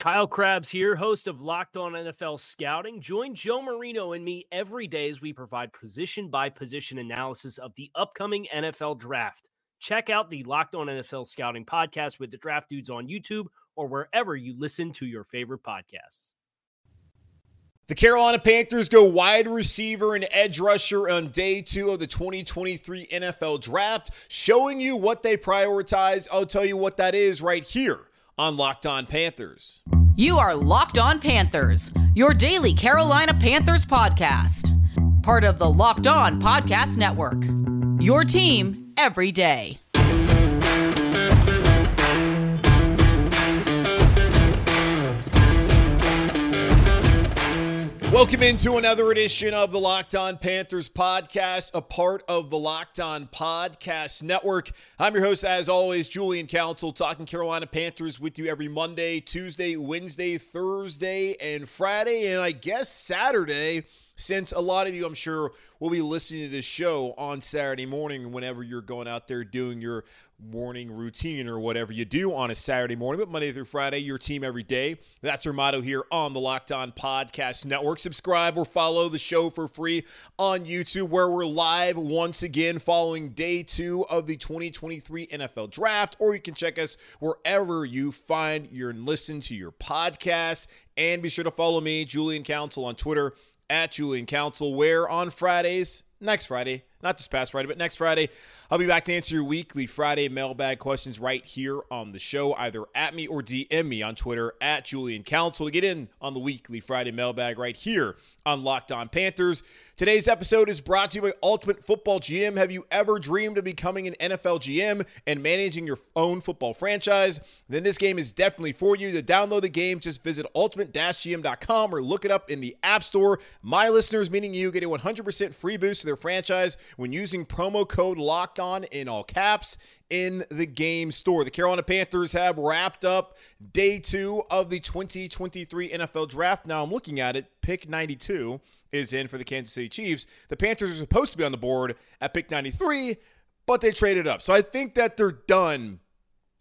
Kyle Crabbs here, host of Locked On NFL Scouting. Join Joe Marino and me every day as we provide position by position analysis of the upcoming NFL draft. Check out the Locked On NFL Scouting podcast with the draft dudes on YouTube or wherever you listen to your favorite podcasts. The Carolina Panthers go wide receiver and edge rusher on day two of the 2023 NFL Draft, showing you what they prioritize. I'll tell you what that is right here on Locked On Panthers. You are Locked On Panthers, your daily Carolina Panthers podcast. Part of the Locked On Podcast Network. Your team every day. Welcome into another edition of the Locked On Panthers podcast, a part of the Locked On Podcast Network. I'm your host, as always, Julian Council, talking Carolina Panthers with you every Monday, Tuesday, Wednesday, Thursday, and Friday, and I guess Saturday since a lot of you, I'm sure, will be listening to this show on Saturday morning whenever you're going out there doing your morning routine or whatever you do on a Saturday morning, but Monday through Friday, your team every day. That's our motto here on the Locked On Podcast Network. Subscribe or follow the show for free on YouTube, where we're live once again following day two of the 2023 NFL Draft, or you can check us wherever you find your and listen to your podcast. And be sure to follow me, Julian Council, on Twitter at Julian Council, where on Fridays, next Friday, not this past Friday, but next Friday, I'll be back to answer your weekly Friday mailbag questions right here on the show, either at me or DM me on Twitter at Julian Council to get in on the weekly Friday mailbag right here on Locked On Panthers. Today's episode is brought to you by Ultimate Football GM. Have you ever dreamed of becoming an NFL GM and managing your own football franchise? Then this game is definitely for you. To download the game, just visit ultimate-gm.com or look it up in the App Store. My listeners, meaning you, get a 100% free boost to their franchise when using promo code Locked On in all caps in the game store. The Carolina Panthers have wrapped up day two of the 2023 NFL Draft. Now I'm looking at it, pick 92 is in for the Kansas City Chiefs. The Panthers are supposed to be on the board at pick 93, but they traded up. So I think that they're done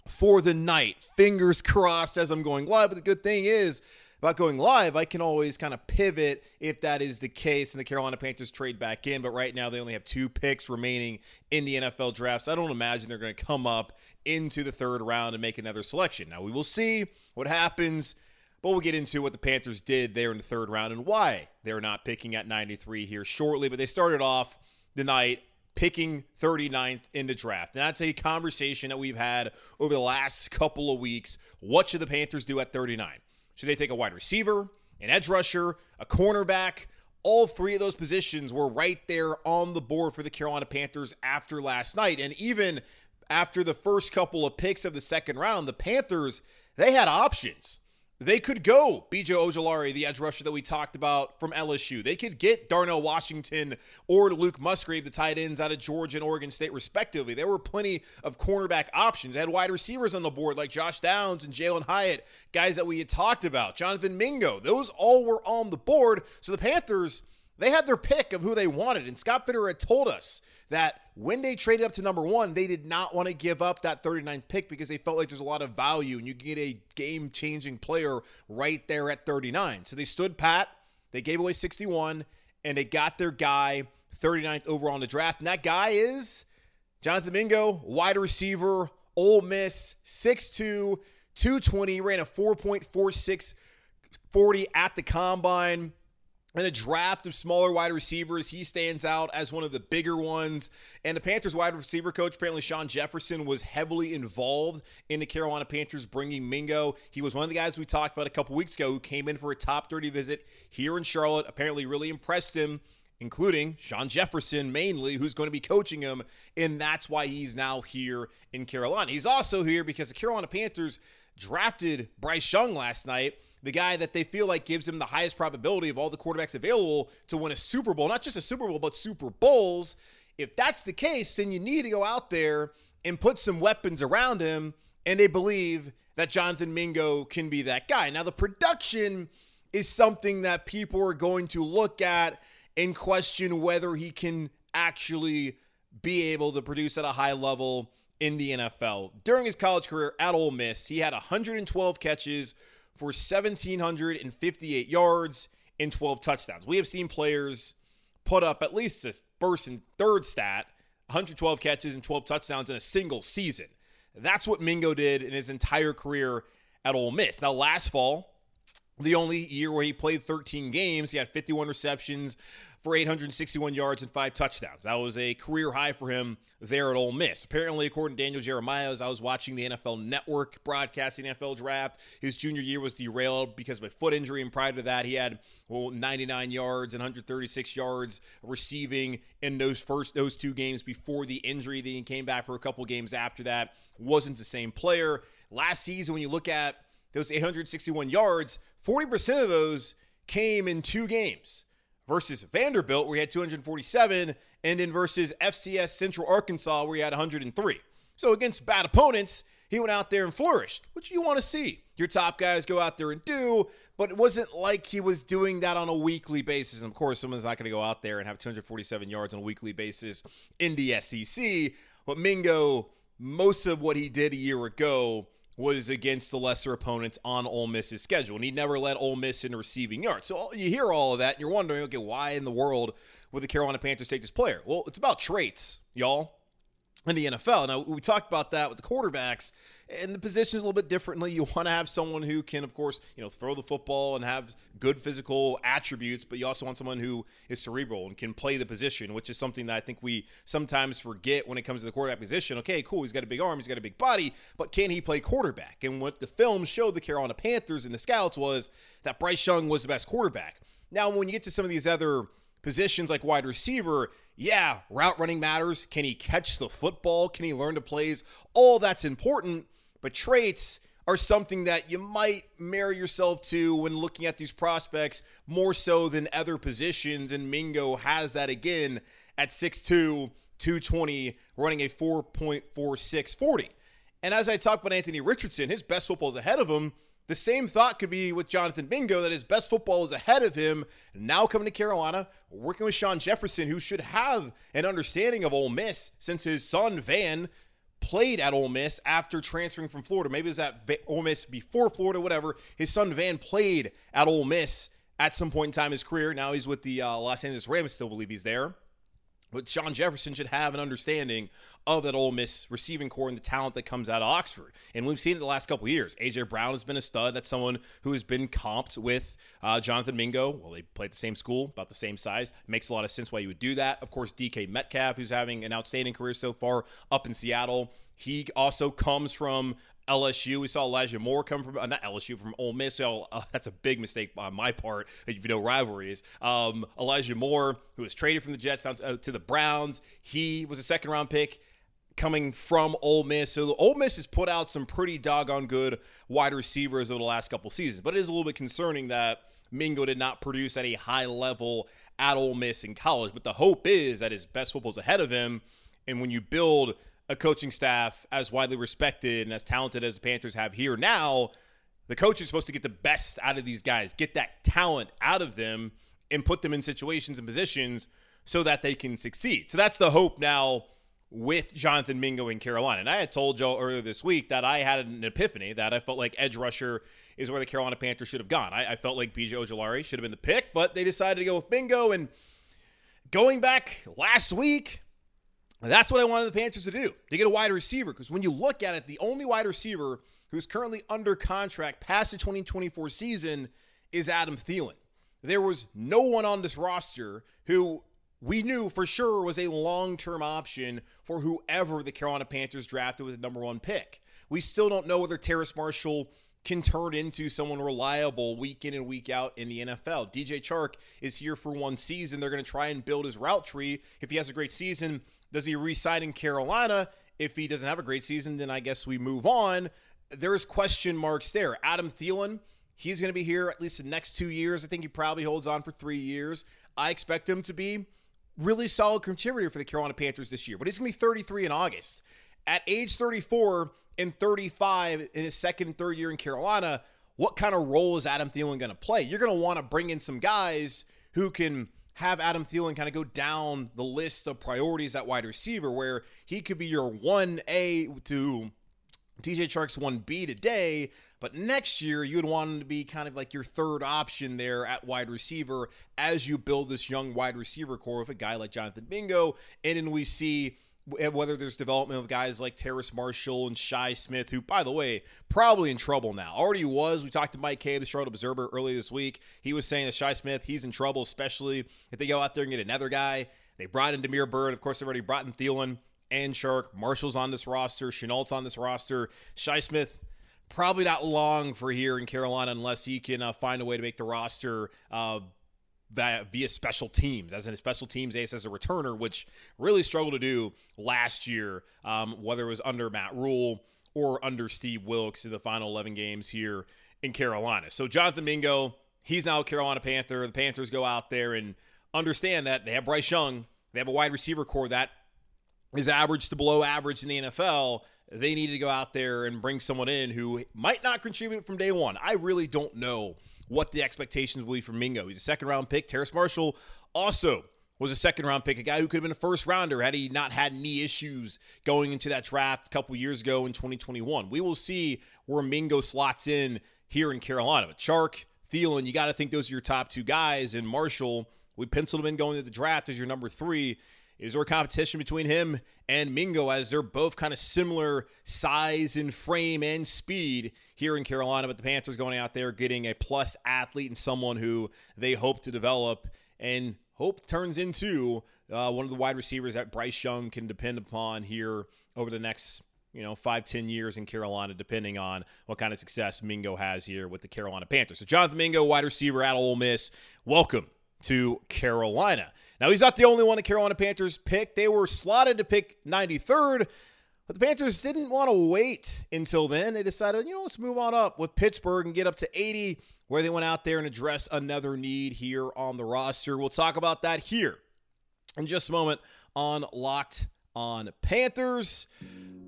for the night. Fingers crossed as I'm going live. But the good thing is, about going live, I can always kind of pivot if that is the case and the Carolina Panthers trade back in. But right now, they only have two picks remaining in the NFL draft. So I don't imagine they're going to come up into the third round and make another selection. Now, we will see what happens. But we'll get into what the Panthers did there in the third round and why they're not picking at 93 here shortly. But they started off the night picking 39th in the draft. And that's a conversation that we've had over the last couple of weeks. What should the Panthers do at 39? Should they take a wide receiver, an edge rusher, a cornerback? All three of those positions were right there on the board for the Carolina Panthers after last night. And even after the first couple of picks of the second round, the Panthers, they had options. They could go BJ Ojulari, the edge rusher that we talked about from LSU. They could get Darnell Washington or Luke Musgrave, the tight ends out of Georgia and Oregon State, respectively. There were plenty of cornerback options. They had wide receivers on the board like Josh Downs and Jalin Hyatt, guys that we had talked about. Jonathan Mingo. Those all were on the board. So the Panthers, they had their pick of who they wanted. And Scott Fitterer had told us that when they traded up to number one, they did not want to give up that 39th pick because they felt like there's a lot of value and you can get a game changing player right there at 39. So they stood pat, they gave away 61, and they got their guy 39th overall in the draft. And that guy is Jonathan Mingo, wide receiver, Ole Miss, 6'2, 220, ran a 4.46 40 at the combine in a draft of smaller wide receivers, he stands out as one of the bigger ones. And the Panthers wide receiver coach, apparently Shawn Jefferson, was heavily involved in the Carolina Panthers bringing Mingo. He was one of the guys we talked about a couple weeks ago who came in for a top 30 visit here in Charlotte. Apparently, really impressed him including Shawn Jefferson mainly, who's going to be coaching him. And that's why he's now here in Carolina. He's also here because the Carolina Panthers drafted Bryce Young last night, the guy that they feel like gives him the highest probability of all the quarterbacks available to win a Super Bowl, not just a Super Bowl, but Super Bowls. If that's the case, then you need to go out there and put some weapons around him. And they believe that Jonathan Mingo can be that guy. Now, the production is something that people are going to look at and question whether he can actually be able to produce at a high level in the NFL. During his college career at Ole Miss, he had 112 catches for 1,758 yards and 12 touchdowns. We have seen players put up at least this first and third stat 112 catches and 12 touchdowns in a single season. That's what Mingo did in his entire career at Ole Miss. Now, last fall, the only year where he played 13 games, he had 51 receptions, for 861 yards and five touchdowns. That was a career high for him there at Ole Miss. Apparently, according to Daniel Jeremiah, as I was watching the NFL Network broadcasting NFL draft, his junior year was derailed because of a foot injury, and prior to that, he had well 99 yards and 136 yards receiving in those first those two games before the injury. Then he came back for a couple games after that. wasn't the same player. Last season, when you look at those 861 yards, 40% of those came in two games versus Vanderbilt, where he had 247, and in versus FCS Central Arkansas, where he had 103. So against bad opponents, he went out there and flourished, which you want to see. Your top guys go out there and do, but it wasn't like he was doing that on a weekly basis. And of course, someone's not going to go out there and have 247 yards on a weekly basis in the SEC. But Mingo, most of what he did a year ago was against the lesser opponents on Ole Miss's schedule, and he never led Ole Miss in receiving yards. So you hear all of that, and you're wondering, okay, why in the world would the Carolina Panthers take this player? Well, it's about traits, y'all in the NFL. Now, we talked about that with the quarterbacks, and the position is a little bit differently. You want to have someone who can, of course, you know, throw the football and have good physical attributes, but you also want someone who is cerebral and can play the position, which is something that I think we sometimes forget when it comes to the quarterback position. Okay, cool, he's got a big arm, he's got a big body, but can he play quarterback? And what the film showed the Carolina Panthers and the scouts was that Bryce Young was the best quarterback. Now, when you get to some of these other positions like wide receiver, yeah, route running matters. Can he catch the football? Can he learn to plays? All that's important, but traits are something that you might marry yourself to when looking at these prospects more so than other positions. And Mingo has that again at 6'2, 220, running a 4.4640. And as I talk about Anthony Richardson, his best football is ahead of him. The same thought could be with Jonathan Mingo that his best football is ahead of him. Now coming to Carolina, working with Shawn Jefferson, who should have an understanding of Ole Miss since his son Van played at Ole Miss after transferring from Florida. Maybe it was at Ole Miss before Florida, whatever. His son Van played at Ole Miss at some point in time in his career. Now he's with the uh, Los Angeles Rams. Still believe he's there. But Shawn Jefferson should have an understanding of that Ole Miss receiving core and the talent that comes out of Oxford. And we've seen it the last couple years. AJ Brown has been a stud. That's someone who has been comped with uh, Jonathan Mingo. Well, they played the same school, about the same size. Makes a lot of sense why you would do that. Of course, DK Metcalf, who's having an outstanding career so far up in Seattle. He also comes from LSU. We saw Elijah Moore come from uh, not LSU from Ole Miss. So uh, that's a big mistake on my part. If you know rivalries, um, Elijah Moore, who was traded from the Jets uh, to the Browns, he was a second round pick coming from Ole Miss. So the Ole Miss has put out some pretty doggone good wide receivers over the last couple seasons. But it is a little bit concerning that Mingo did not produce at a high level at Ole Miss in college. But the hope is that his best football is ahead of him. And when you build a coaching staff as widely respected and as talented as the Panthers have here now, the coach is supposed to get the best out of these guys, get that talent out of them, and put them in situations and positions so that they can succeed. So that's the hope now with Jonathan Mingo in Carolina. And I had told Joe earlier this week that I had an epiphany that I felt like edge rusher is where the Carolina Panthers should have gone. I, I felt like BJ Ojulari should have been the pick, but they decided to go with Mingo. And going back last week, that's what I wanted the Panthers to do to get a wide receiver. Because when you look at it, the only wide receiver who's currently under contract past the 2024 season is Adam Thielen. There was no one on this roster who we knew for sure was a long term option for whoever the Carolina Panthers drafted with the number one pick. We still don't know whether Terrace Marshall can turn into someone reliable week in and week out in the NFL. DJ Chark is here for one season. They're going to try and build his route tree. If he has a great season, does he resign in Carolina? If he doesn't have a great season, then I guess we move on. There's question marks there. Adam Thielen, he's going to be here at least the next two years. I think he probably holds on for three years. I expect him to be really solid contributor for the Carolina Panthers this year, but he's going to be 33 in August. At age 34 and 35 in his second and third year in Carolina, what kind of role is Adam Thielen going to play? You're going to want to bring in some guys who can have Adam Thielen kind of go down the list of priorities at wide receiver, where he could be your 1A to DJ Chark's 1B today, but next year you would want him to be kind of like your third option there at wide receiver as you build this young wide receiver core with a guy like Jonathan Mingo. And then we see eh, whether there's development of guys like Terrace Marshall and Shi Smith, who, by the way, probably in trouble now. Already was. We talked to Mike Kaye, the Charlotte Observer, earlier this week. He was saying that Shi Smith, he's in trouble, especially if they go out there and get another guy. They brought in Damiere Byrd. Of course, they've already brought in Thielen and Chark. Marshall's on this roster. Shenault's on this roster. Shi Smith, probably not long for here in Carolina unless he can uh, find a way to make the roster uh, via, special teams, as in a special teams ace as a returner, which really struggled to do last year, um, whether it was under Matt Rhule or under Steve Wilks in the final 11 games here in Carolina. So Jonathan Mingo, he's now a Carolina Panther. The Panthers go out there and understand that they have Bryce Young, they have a wide receiver core that is average to below average in the NFL. They need to go out there and bring someone in who might not contribute from day one. I really don't know what the expectations will be for Mingo. He's a second round pick. Terrace Marshall also was a second round pick, a guy who could have been a first rounder had he not had knee issues going into that draft a couple years ago in 2021. We will see where Mingo slots in here in Carolina. But Chark, Thielen, you got to think those are your top two guys. And Marshall, we penciled him in going to the draft as your number three. Is there a competition between him and Mingo as they're both kind of similar size and frame and speed here in Carolina? But the Panthers going out there getting a plus athlete and someone who they hope to develop and hope turns into uh, one of the wide receivers that Bryce Young can depend upon here over the next you know, five, ten years in Carolina, depending on what kind of success Mingo has here with the Carolina Panthers. So Jonathan Mingo, wide receiver at Ole Miss, welcome to Carolina. Now, he's not the only one the Carolina Panthers picked. They were slotted to pick 93rd, but the Panthers didn't want to wait until then. They decided, you know, let's move on up with Pittsburgh and get up to 80, where they went out there and address another need here on the roster. We'll talk about that here in just a moment on Locked on Panthers.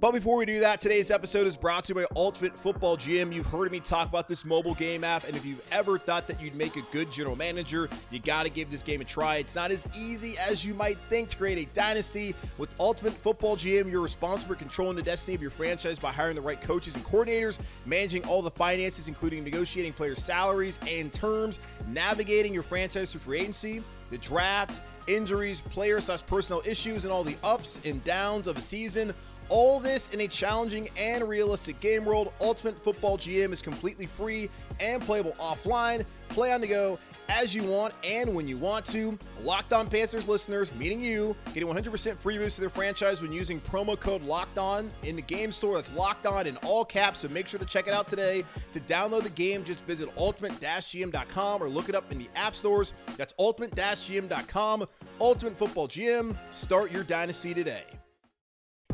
But before we do that, today's episode is brought to you by Ultimate Football GM. You've heard me talk about this mobile game app, and if you've ever thought that you'd make a good general manager, you got to give this game a try. It's not as easy as you might think to create a dynasty. With Ultimate Football GM, you're responsible for controlling the destiny of your franchise by hiring the right coaches and coordinators, managing all the finances, including negotiating player salaries and terms, navigating your franchise through free agency, the draft, injuries, player slash issues, and all the ups and downs of a season. All this in a challenging and realistic game world. Ultimate Football GM is completely free and playable offline. Play on the go as you want and when you want to. Locked On Panthers listeners, meaning you, getting 100% free boost to their franchise when using promo code Locked On in the game store. That's Locked On in all caps, so make sure to check it out today. To download the game, just visit ultimate-gm.com or look it up in the app stores. That's ultimate-gm.com. Ultimate Football GM. Start your dynasty today.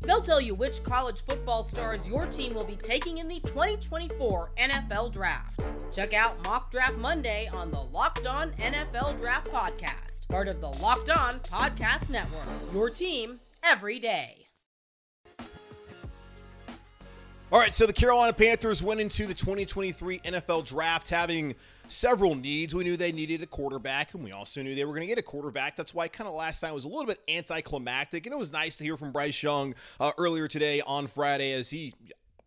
They'll tell you which college football stars your team will be taking in the 2024 NFL Draft. Check out Mock Draft Monday on the Locked On NFL Draft Podcast part of the Locked On Podcast Network. Your team every day. All right, so the Carolina Panthers went into the 2023 NFL Draft having several needs. We knew they needed a quarterback, and we also knew they were going to get a quarterback. That's why kind of last time was a little bit anticlimactic, and it was nice to hear from Bryce Young uh, earlier today on Friday as he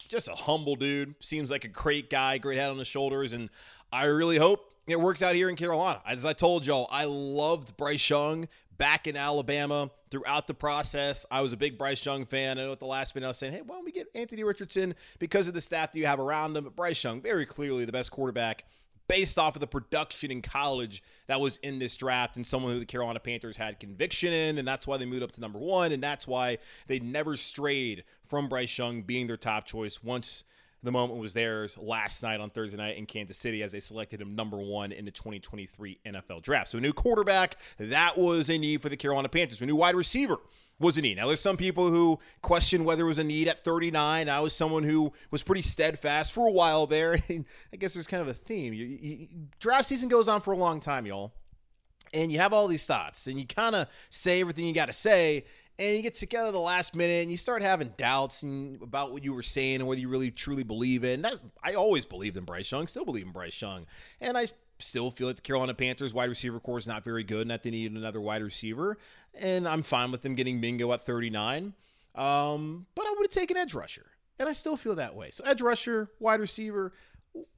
just a humble dude, seems like a great guy, great head on his shoulders, and I really hope it works out here in Carolina. As I told y'all, I loved Bryce Young back in Alabama throughout the process. I was a big Bryce Young fan. I know at the last minute I was saying, hey, why don't we get Anthony Richardson because of the staff that you have around him? But Bryce Young, very clearly the best quarterback based off of the production in college that was in this draft and someone who the Carolina Panthers had conviction in. And that's why they moved up to number one. And that's why they never strayed from Bryce Young being their top choice once the moment was theirs last night on Thursday night in Kansas City as they selected him number one in the 2023 NFL draft. So a new quarterback, that was a need for the Carolina Panthers. A new wide receiver was a need. Now, there's some people who question whether it was a need at 39. I was someone who was pretty steadfast for a while there. I guess there's kind of a theme. You, you, draft season goes on for a long time, y'all. And you have all these thoughts, and you kind of say everything you got to say, and you get together the last minute and you start having doubts and, about what you were saying and whether you really truly believe it. And that's I always believed in Bryce Young, still believe in Bryce Young, and I still feel like the Carolina Panthers wide receiver core is not very good and that they need another wide receiver. And I'm fine with them getting Mingo at 39. Um, but I would have taken edge rusher, and I still feel that way. So edge rusher, wide receiver.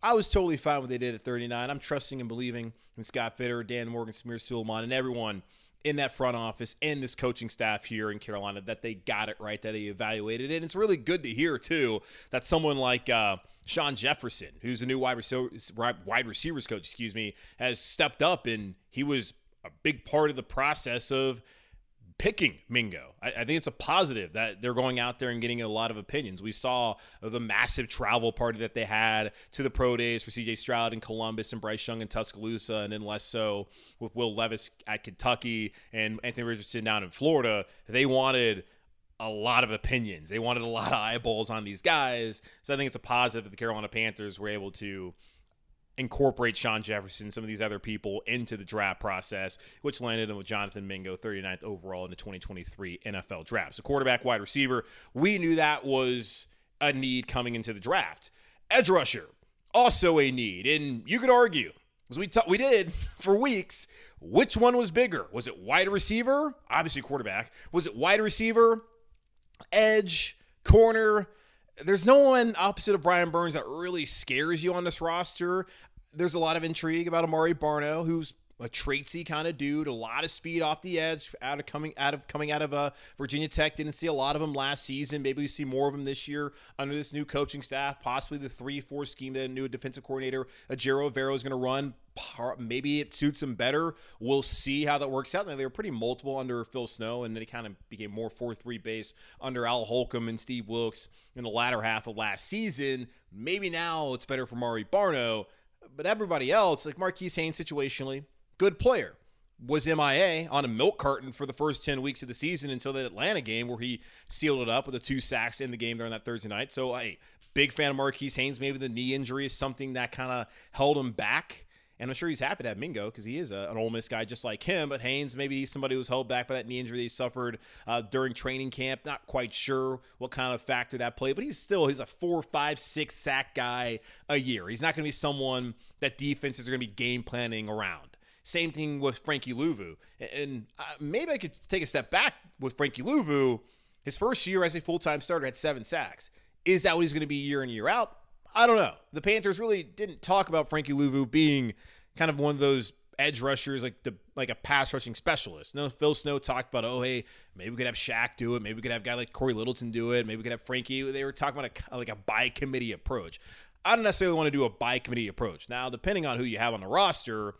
I was totally fine with what they did at 39. I'm trusting and believing in Scott Fitter, Dan Morgan, Samir Suleiman, and everyone in that front office and this coaching staff here in Carolina that they got it right, that they evaluated it. And it's really good to hear, too, that someone like uh, Shawn Jefferson, who's a new wide, wide receivers coach, excuse me, has stepped up and he was a big part of the process of – picking Mingo. I, I, think it's a positive that they're going out there and getting a lot of opinions. We saw the massive travel party that they had to the pro days for CJ Stroud in Columbus and Bryce Young in Tuscaloosa, and then less so with Will Levis at Kentucky and Anthony Richardson down in Florida. They wanted a lot of opinions. They wanted a lot of eyeballs on these guys. So I think it's a positive that the Carolina Panthers were able to incorporate Shawn Jefferson, some of these other people into the draft process, which landed him with Jonathan Mingo, 39th overall in the 2023 NFL draft. So, quarterback, wide receiver, we knew that was a need coming into the draft. Edge rusher, also a need. And you could argue, as we, t- we did for weeks, which one was bigger? Was it wide receiver? Obviously, quarterback. Was it wide receiver, edge, corner? There's no one opposite of Brian Burns that really scares you on this roster. There's a lot of intrigue about Amaré Barno, who's a traitsy kind of dude, a lot of speed off the edge out of coming out of coming out of uh, Virginia Tech. Didn't see a lot of him last season. Maybe we see more of him this year under this new coaching staff. Possibly the three-four scheme that a new defensive coordinator Ejiro Evero is going to run. Maybe it suits him better. We'll see how that works out. Now, they were pretty multiple under Phil Snow, and then kind of became more 4 3 base under Al Holcomb and Steve Wilks in the latter half of last season. Maybe now it's better for Mari Barno, but everybody else, like Marquis Haynes situationally, good player. Was MIA on a milk carton for the first 10 weeks of the season until that Atlanta game where he sealed it up with the two sacks in the game during that Thursday night. So, hey, big fan of Marquis Haynes. Maybe the knee injury is something that kind of held him back. And I'm sure he's happy to have Mingo because he is a, an Ole Miss guy just like him. But Haynes, maybe somebody who's held back by that knee injury that he suffered uh, during training camp. Not quite sure what kind of factor that played, but he's still he's a four, five, six sack guy a year. He's not going to be someone that defenses are going to be game planning around. Same thing with Frankie Luvu. And uh, maybe I could take a step back with Frankie Luvu. His first year as a full time starter had seven sacks. Is that what he's going to be year in, year out? I don't know. The Panthers really didn't talk about Frankie Luvu being kind of one of those edge rushers, like the like a pass rushing specialist. No, Phil Snow talked about, oh hey, maybe we could have Shaq do it. Maybe we could have a guy like Cory Littleton do it. Maybe we could have Frankie. They were talking about a, like a by committee approach. I don't necessarily want to do a by committee approach. Now, depending on who you have on the roster,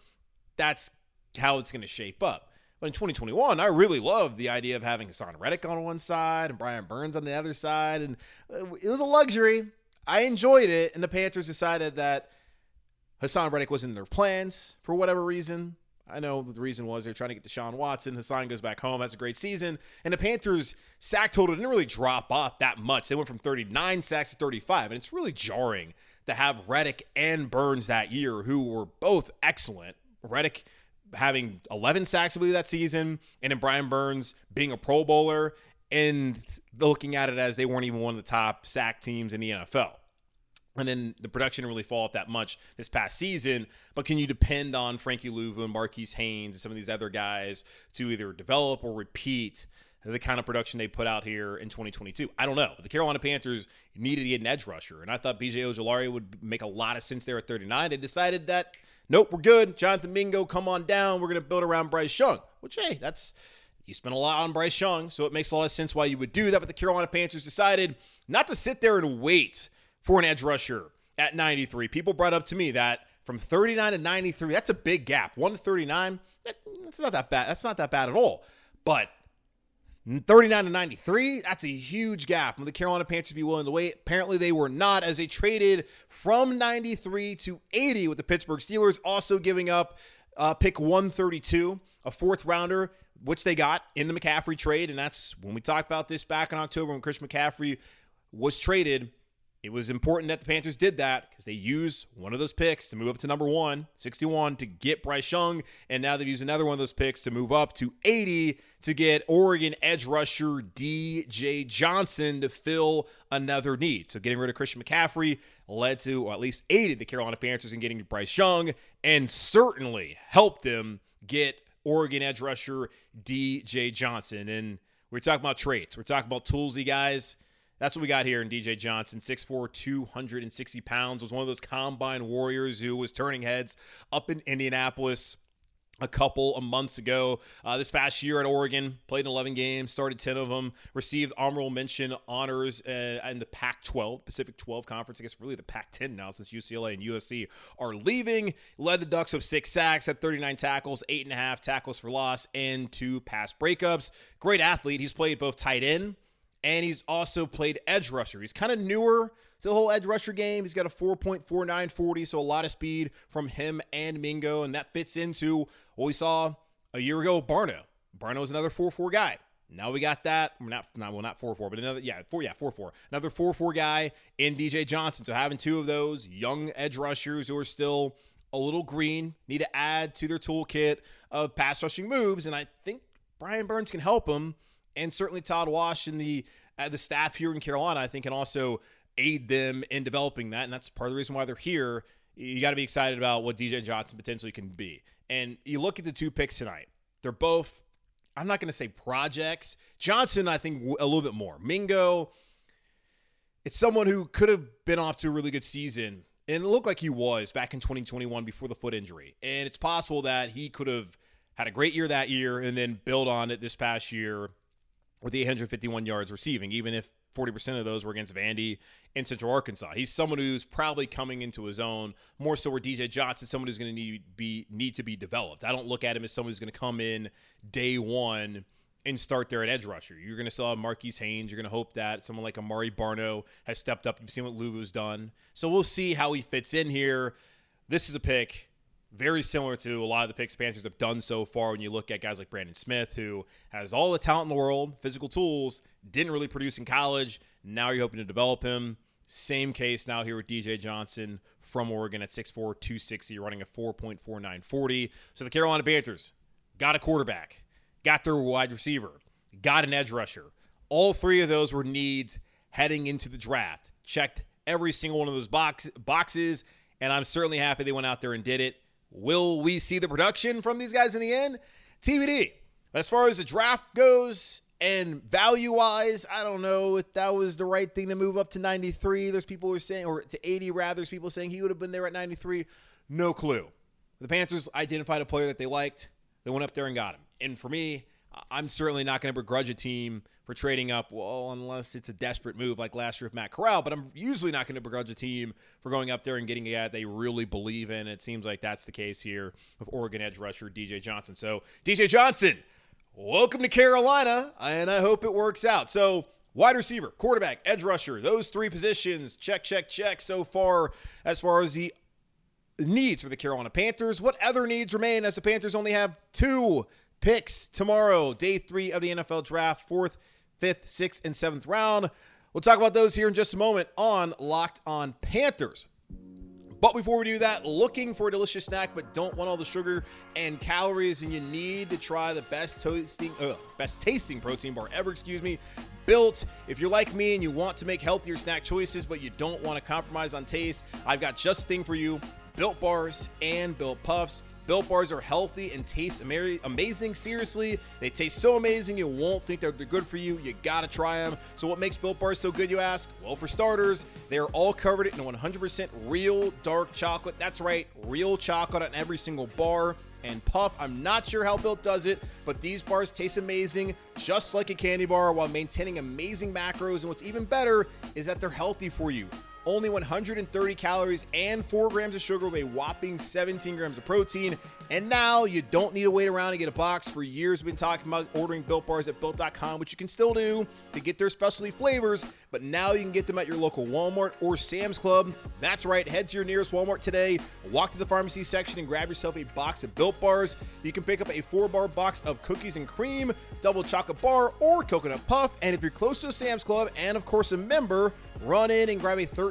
that's how it's going to shape up. But in 2021, I really loved the idea of having Haason Reddick on one side and Brian Burns on the other side. And uh, it was a luxury. I enjoyed it. And the Panthers decided that Haason Reddick was in their plans for whatever reason. I know the reason was they're trying to get Deshaun Watson. Haason goes back home, has a great season. And the Panthers' sack total didn't really drop off that much. They went from 39 sacks to 35. And it's really jarring to have Reddick and Burns that year, who were both excellent. Reddick having 11 sacks, I believe, that season, and then Brian Burns being a Pro Bowler and looking at it as they weren't even one of the top sack teams in the NFL. And then the production really fall off that much this past season. But can you depend on Frankie Luvu and Marquis Haynes and some of these other guys to either develop or repeat the kind of production they put out here in 2022? I don't know. The Carolina Panthers needed to get an edge rusher, and I thought BJ Ojulari would make a lot of sense there at 39. They decided that nope, we're good. Jonathan Mingo, come on down. We're going to build around Bryce Young, which, hey, that's, you spent a lot on Bryce Young, so it makes a lot of sense why you would do that. But the Carolina Panthers decided not to sit there and wait for an edge rusher at 93. People brought up to me that from 39 to 93, that's a big gap. 139, that, that's not that bad. That's not that bad at all. But 39 to 93, that's a huge gap. Will the Carolina Panthers be willing to wait? Apparently, they were not, as they traded from 93 to 80 with the Pittsburgh Steelers, also giving up uh, pick 132, a fourth rounder, which they got in the McCaffrey trade. And that's when we talked about this back in October when Chris McCaffrey was traded it was important that the Panthers did that because they used one of those picks to move up to number one, 61, to get Bryce Young. And now they've used another one of those picks to move up to 80 to get Oregon edge rusher DJ Johnson to fill another need. So getting rid of Christian McCaffrey led to, or at least aided the Carolina Panthers in getting Bryce Young and certainly helped them get Oregon edge rusher DJ Johnson. And we're talking about traits, we're talking about toolsy guys. That's what we got here in DJ Johnson, 6'4, 260 pounds, was one of those combine warriors who was turning heads up in Indianapolis a couple of months ago. Uh, this past year at Oregon, played in 11 games, started 10 of them, received honorable mention honors uh, in the Pac 12, Pacific 12 Conference. I guess really the Pac 10 now since UCLA and USC are leaving. Led the Ducks of six sacks, had 39 tackles, eight and a half tackles for loss, and two pass breakups. Great athlete. He's played both tight end and he's also played edge rusher. He's kind of newer the whole edge rusher game. He's got a 4.4940, so a lot of speed from him and Mingo, and that fits into what we saw a year ago Barno. Barno was another 4-4 guy. Now we got that. Not, not well, not 4-4, but another, yeah, four, yeah, 4-4. Another 4-4 guy in DJ Johnson. So having two of those young edge rushers who are still a little green, need to add to their toolkit of pass rushing moves, and I think Brian Burns can help them and certainly Todd Wash and the uh, the staff here in Carolina, I think, can also aid them in developing that, and that's part of the reason why they're here. You got to be excited about what DJ Johnson potentially can be. And you look at the two picks tonight; they're both. I'm not going to say projects. Johnson, I think, a little bit more. Mingo, it's someone who could have been off to a really good season, and it looked like he was back in 2021 before the foot injury. And it's possible that he could have had a great year that year and then build on it this past year with 851 yards receiving, even if 40% of those were against Vandy in Central Arkansas. He's someone who's probably coming into his own more so where DJ Johnson, someone who's going to need be need to be developed. I don't look at him as someone who's going to come in day one and start there at edge rusher. You're going to still have Marquis Haynes. You're going to hope that someone like Amaré Barno has stepped up. You've seen what Luvu's done. So we'll see how he fits in here. This is a pick very similar to a lot of the picks Panthers have done so far when you look at guys like Brandon Smith, who has all the talent in the world, physical tools, didn't really produce in college. Now you're hoping to develop him. Same case now here with DJ Johnson from Oregon at 6'4, 260, running a 4.4940. So the Carolina Panthers got a quarterback, got their wide receiver, got an edge rusher. All three of those were needs heading into the draft. Checked every single one of those box, boxes, and I'm certainly happy they went out there and did it. Will we see the production from these guys in the end? TBD. As far as the draft goes and value wise, I don't know if that was the right thing to move up to 93. There's people who are saying, or to 80 rather, there's people saying he would have been there at 93. No clue. The Panthers identified a player that they liked. They went up there and got him. And for me, I'm certainly not going to begrudge a team for trading up, well, unless it's a desperate move like last year with Matt Corral. But I'm usually not going to begrudge a team for going up there and getting a guy they really believe in. It seems like that's the case here with Oregon edge rusher DJ Johnson. So, DJ Johnson, welcome to Carolina, and I hope it works out. So, wide receiver, quarterback, edge rusher, those three positions, check, check, check so far as far as the needs for the Carolina Panthers. What other needs remain as the Panthers only have two picks tomorrow, day three of the NFL draft, fourth, fifth, sixth, and seventh round. We'll talk about those here in just a moment on Locked on Panthers. But before we do that, looking for a delicious snack but don't want all the sugar and calories, and you need to try the best tasting, uh, best tasting protein bar ever. Excuse me. Built. If you're like me and you want to make healthier snack choices, but you don't want to compromise on taste, I've got just the thing for you. Built bars and built puffs. Built bars are healthy and taste amazing. Seriously, they taste so amazing you won't think they're, good for you. You gotta try them. So, what makes Built bars so good, you ask? Well, for starters, they are all covered in 100% real dark chocolate. That's right, real chocolate on every single bar and puff. I'm not sure how Built does it, but these bars taste amazing, just like a candy bar, while maintaining amazing macros. And what's even better is that they're healthy for you only 130 calories and 4 grams of sugar with a whopping 17 grams of protein. And now you don't need to wait around to get a box. For years, we've been talking about ordering built bars at built.com, which you can still do to get their specialty flavors. But now you can get them at your local Walmart or Sam's Club. That's right, head to your nearest Walmart today, walk to the pharmacy section, and grab yourself a box of built bars. You can pick up a four bar box of cookies and cream, double chocolate bar, or coconut puff. And if you're close to a Sam's Club and, of course, a member, run in and grab a 13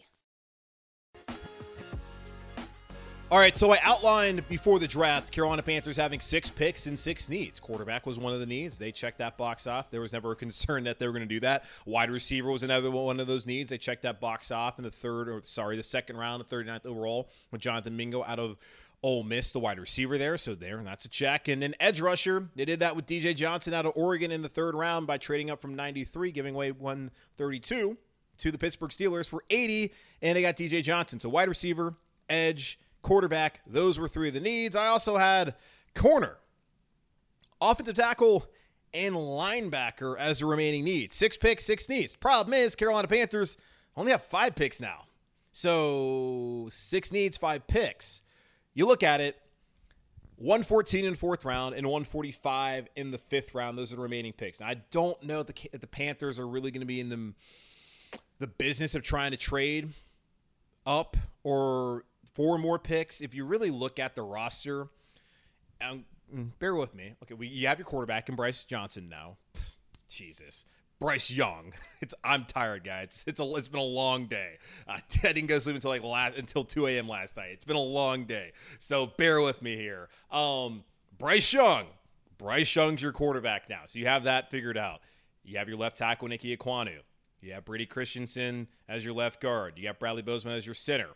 All right, so I outlined before the draft Carolina Panthers having six picks and six needs. Quarterback was one of the needs. They checked that box off. There was never a concern that they were going to do that. Wide receiver was another one of those needs. They checked that box off in the third, or sorry, the second round, the 39th overall, with Jonathan Mingo out of Ole Miss, the wide receiver there. So there, and that's a check. And an edge rusher, they did that with DJ Johnson out of Oregon in the third round by trading up from 93, giving away 132 to the Pittsburgh Steelers for 80, and they got DJ Johnson. So wide receiver, edge, quarterback. Those were three of the needs. I also had corner, offensive tackle, and linebacker as the remaining needs. Six picks, six needs. Problem is, Carolina Panthers only have five picks now. So six needs, five picks. You look at it, 114 in fourth round and 145 in the fifth round. Those are the remaining picks. Now, I don't know the, the Panthers are really going to be in the, the business of trying to trade up or four more picks. If you really look at the roster, um, bear with me. Okay, we, you have your quarterback in Bryce Johnson now. Jesus. Bryce Young. It's I'm tired, guys. It's it's, a, it's been a long day. Uh, I didn't go sleep until like last until 2 a.m. last night. It's been a long day, so bear with me here. Um, Bryce Young. Bryce Young's your quarterback now, so you have that figured out. You have your left tackle Icky Ekwonu. You have Brady Christensen as your left guard. You have Bradley Bozeman as your center.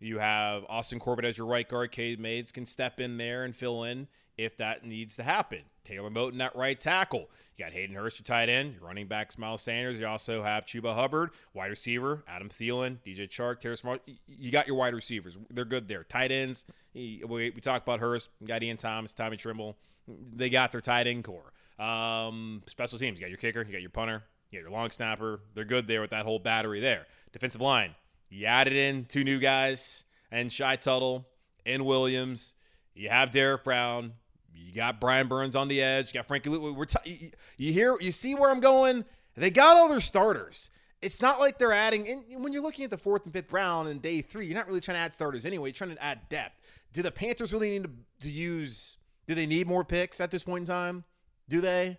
You have Austin Corbett as your right guard. Cade Mays can step in there and fill in if that needs to happen. Taylor Moton at right tackle. You got Hayden Hurst, your tight end. Your running backs, Miles Sanders. You also have Chuba Hubbard, wide receiver, Adam Thielen, DJ Chark, Terrace Smart. You got your wide receivers. They're good there. Tight ends. We, we talked about Hurst. You got Ian Thomas, Tommy Tremble. They got their tight end core. Um, special teams. You got your kicker. You got your punter. You got your long snapper. They're good there with that whole battery there. Defensive line. You added in two new guys and Shy Tuttle and Williams. You have Derrick Brown. You got Brian Burns on the edge. You got Frankie. We're t- you hear you see where I'm going. They got all their starters. It's not like they're adding. In, when you're looking at the fourth and fifth round and day three, you're not really trying to add starters anyway. You're trying to add depth. Do the Panthers really need to, to use? Do they need more picks at this point in time? Do they?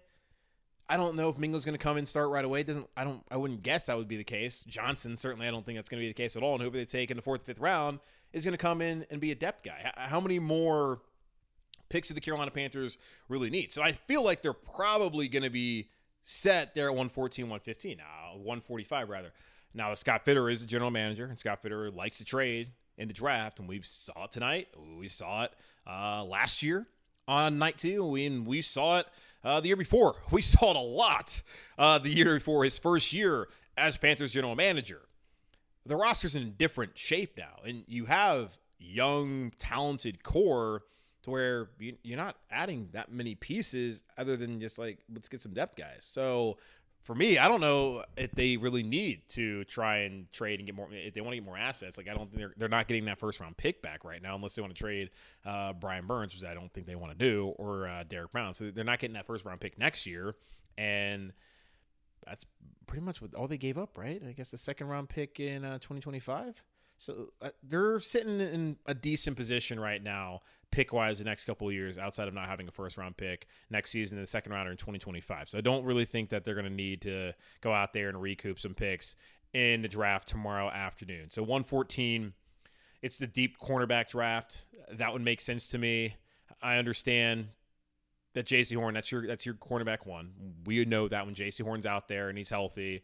I don't know if Mingo's going to come and start right away. Doesn't I don't I wouldn't guess that would be the case. Johnson certainly I don't think that's going to be the case at all. And whoever they take in the fourth, fifth round is going to come in and be a depth guy. How many more picks do the Carolina Panthers really need? So I feel like they're probably going to be set there at 114, 115 now, 145 rather. Now Scott Fitter is the general manager, and Scott Fitter likes to trade in the draft, and we saw it tonight. We saw it uh, last year on night two. We and we saw it uh, the year before. We saw it a lot uh, the year before his first year as Panthers general manager. The roster's in different shape now, and you have young, talented core to where you're not adding that many pieces other than just like let's get some depth guys. So for me, I don't know if they really need to try and trade and get more. If they want to get more assets, like I don't think they're they're not getting that first round pick back right now, unless they want to trade uh, Brian Burns, which I don't think they want to do, or uh, Derrick Brown. So they're not getting that first round pick next year. and that's pretty much what all they gave up, right? I guess the second round pick in uh, 2025. So uh, they're sitting in a decent position right now, pick wise, the next couple years, outside of not having a first round pick next season the second rounder in 2025. So I don't really think that they're going to need to go out there and recoup some picks in the draft tomorrow afternoon. So 114, it's the deep cornerback draft. That would make sense to me. I understand that Jaycee Horn, that's your that's your cornerback one. We know that when Jaycee Horn's out there and he's healthy,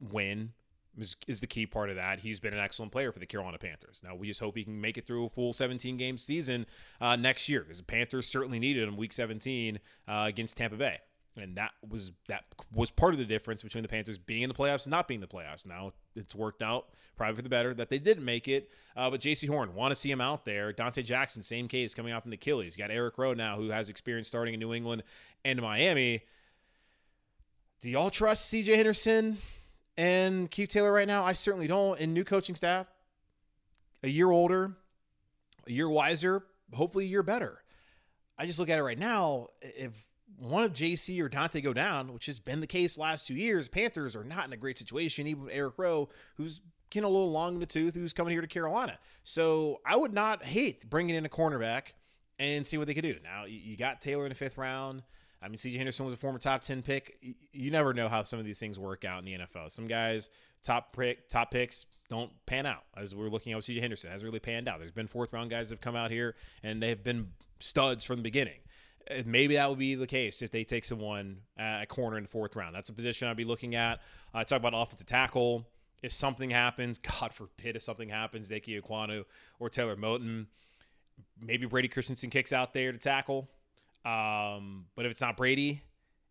win is, is, the key part of that. He's been an excellent player for the Carolina Panthers. Now we just hope he can make it through a full 17 game season uh, next year because the Panthers certainly needed him week 17 uh, against Tampa Bay and that was that was part of the difference between the Panthers being in the playoffs and not being in the playoffs. Now it's worked out probably for the better that they didn't make it. Uh, but Jaycee Horn want to see him out there. Donte Jackson, same case coming off the Achilles. You got Eric Rowe now who has experience starting in New England and Miami. Do y'all trust C.J. Henderson and Keith Taylor right now? I certainly don't. And new coaching staff, a year older, a year wiser, hopefully a year better. I just look at it right now. If one of Jaycee or Donte go down, which has been the case last two years, Panthers are not in a great situation, even Eric Rowe, who's getting a little long in the tooth, who's coming here to Carolina. So I would not hate bringing in a cornerback and see what they could do. Now, you got Taylor in the fifth round. I mean, CJ Henderson was a former top 10 pick. You never know how some of these things work out in the NFL. Some guys, top pick, top picks, don't pan out. As we're looking at CJ Henderson, has really panned out. There's been fourth round guys that have come out here and they've been studs from the beginning. Uh, maybe that would be the case if they take someone at corner in the fourth round. That's a position I'd be looking at. I uh, talk about offensive tackle. If something happens, God forbid, if something happens, Dake Ekwonu or Taylor Moton, maybe Brady Christensen kicks out there to tackle. Um, but if it's not Brady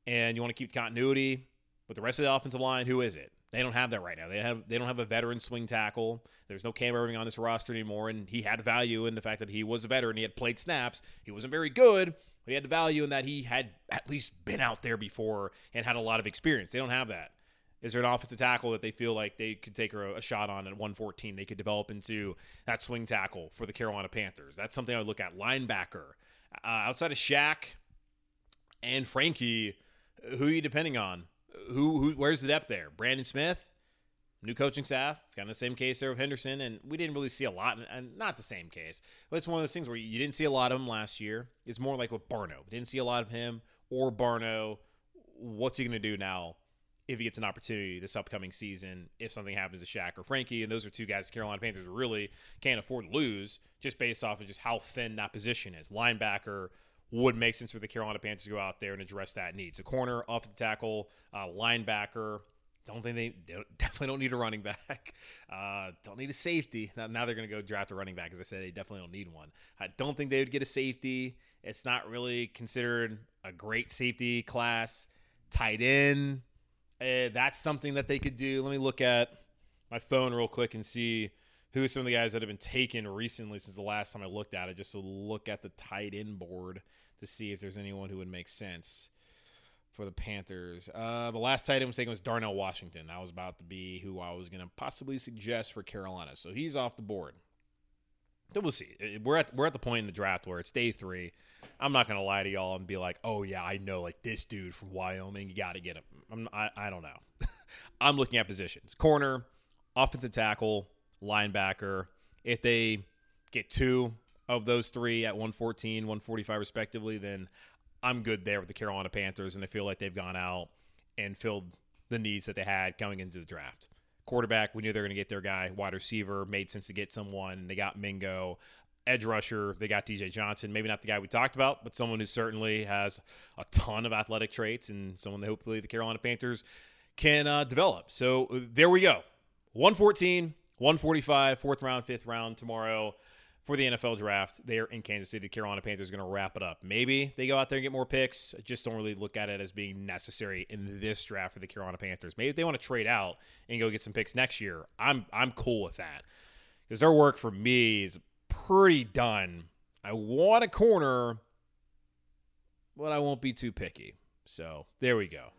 and you want to keep continuity with the rest of the offensive line, who is it? They don't have that right now. They have they don't have a veteran swing tackle. There's no Cam Erving on this roster anymore, and he had value in the fact that he was a veteran. He had played snaps. He wasn't very good, but he had the value in that he had at least been out there before and had a lot of experience. They don't have that. Is there an offensive tackle that they feel like they could take a, a shot on at 114? They could develop into that swing tackle for the Carolina Panthers. That's something I would look at. Linebacker. Uh, outside of Shaq and Frankie, who are you depending on? Who, who where's the depth there? Brandon Smith? new coaching staff, kind of the same case there with Henderson, and we didn't really see a lot, and not the same case, but it's one of those things where you didn't see a lot of him last year. It's more like with Barno. We didn't see a lot of him or Barno. What's he going to do now if he gets an opportunity this upcoming season if something happens to Shaq or Frankie? And those are two guys Carolina Panthers really can't afford to lose just based off of just how thin that position is. Linebacker would make sense for the Carolina Panthers to go out there and address that need. So corner, off the tackle, uh, linebacker, don't think they, they definitely don't need a running back. Uh, don't need a safety. Now, now they're going to go draft a running back. As I said, they definitely don't need one. I don't think they would get a safety. It's not really considered a great safety class. Tight end. Uh, that's something that they could do. Let me look at my phone real quick and see who some of the guys that have been taken recently since the last time I looked at it, just to look at the tight end board to see if there's anyone who would make sense for the Panthers. Uh, the last tight end was taken was Darnell Washington. That was about to be who I was going to possibly suggest for Carolina. So he's off the board. We'll see. We're at we're at the point in the draft where it's day three. I'm not gonna lie to y'all and be like, oh yeah, I know like this dude from Wyoming. You got to get him. I'm, I I don't know. I'm looking at positions: corner, offensive tackle, linebacker. If they get two of those three at 114, 145 respectively, then I'm good there with the Carolina Panthers, and I feel like they've gone out and filled the needs that they had coming into the draft. Quarterback, we knew they were going to get their guy. Wide receiver, made sense to get someone. They got Mingo. Edge rusher, they got DJ Johnson. Maybe not the guy we talked about, but someone who certainly has a ton of athletic traits and someone that hopefully the Carolina Panthers can uh, develop. So there we go. 114, 145, fourth round, fifth round tomorrow for the NFL draft there in Kansas City. The Carolina Panthers going to wrap it up. Maybe they go out there and get more picks. I just don't really look at it as being necessary in this draft for the Carolina Panthers. Maybe they want to trade out and go get some picks next year, I'm I'm cool with that. Because their work for me is pretty done. I want a corner, but I won't be too picky. So there we go.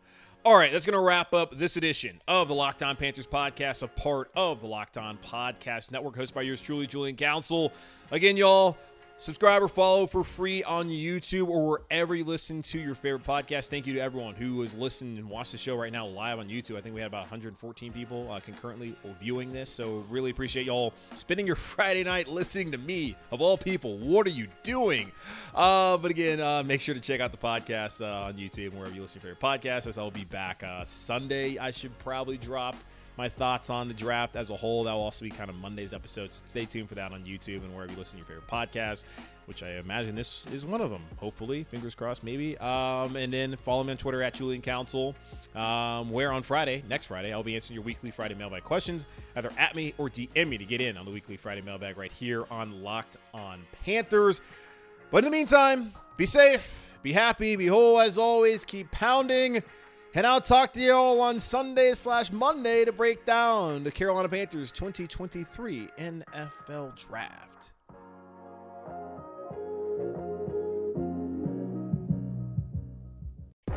All right, that's going to wrap up this edition of the Locked On Panthers podcast, a part of the Locked On Podcast Network, hosted by yours truly, Julian Council. Again, y'all, Subscribe or follow for free on YouTube or wherever you listen to your favorite podcast. Thank you to everyone who is listening and watch the show right now live on YouTube. I think we had about 114 people uh, concurrently viewing this. So really appreciate y'all spending your Friday night listening to me, of all people. What are you doing? Uh, but again, uh, make sure to check out the podcast uh, on YouTube wherever you listen to your favorite podcast. As I'll be back uh, Sunday, I should probably drop my thoughts on the draft as a whole. That will also be kind of Monday's episodes. Stay tuned for that on YouTube and wherever you listen to your favorite podcast, which I imagine this is one of them. Hopefully, fingers crossed, maybe. Um, and then follow me on Twitter at Julian Council, um, where on Friday, next Friday, I'll be answering your weekly Friday mailbag questions, either at me or DM me to get in on the weekly Friday mailbag right here on Locked on Panthers. But in the meantime, be safe, be happy, be whole as always, keep pounding. And I'll talk to you all on Sunday slash Monday to break down the Carolina Panthers 2023 NFL Draft.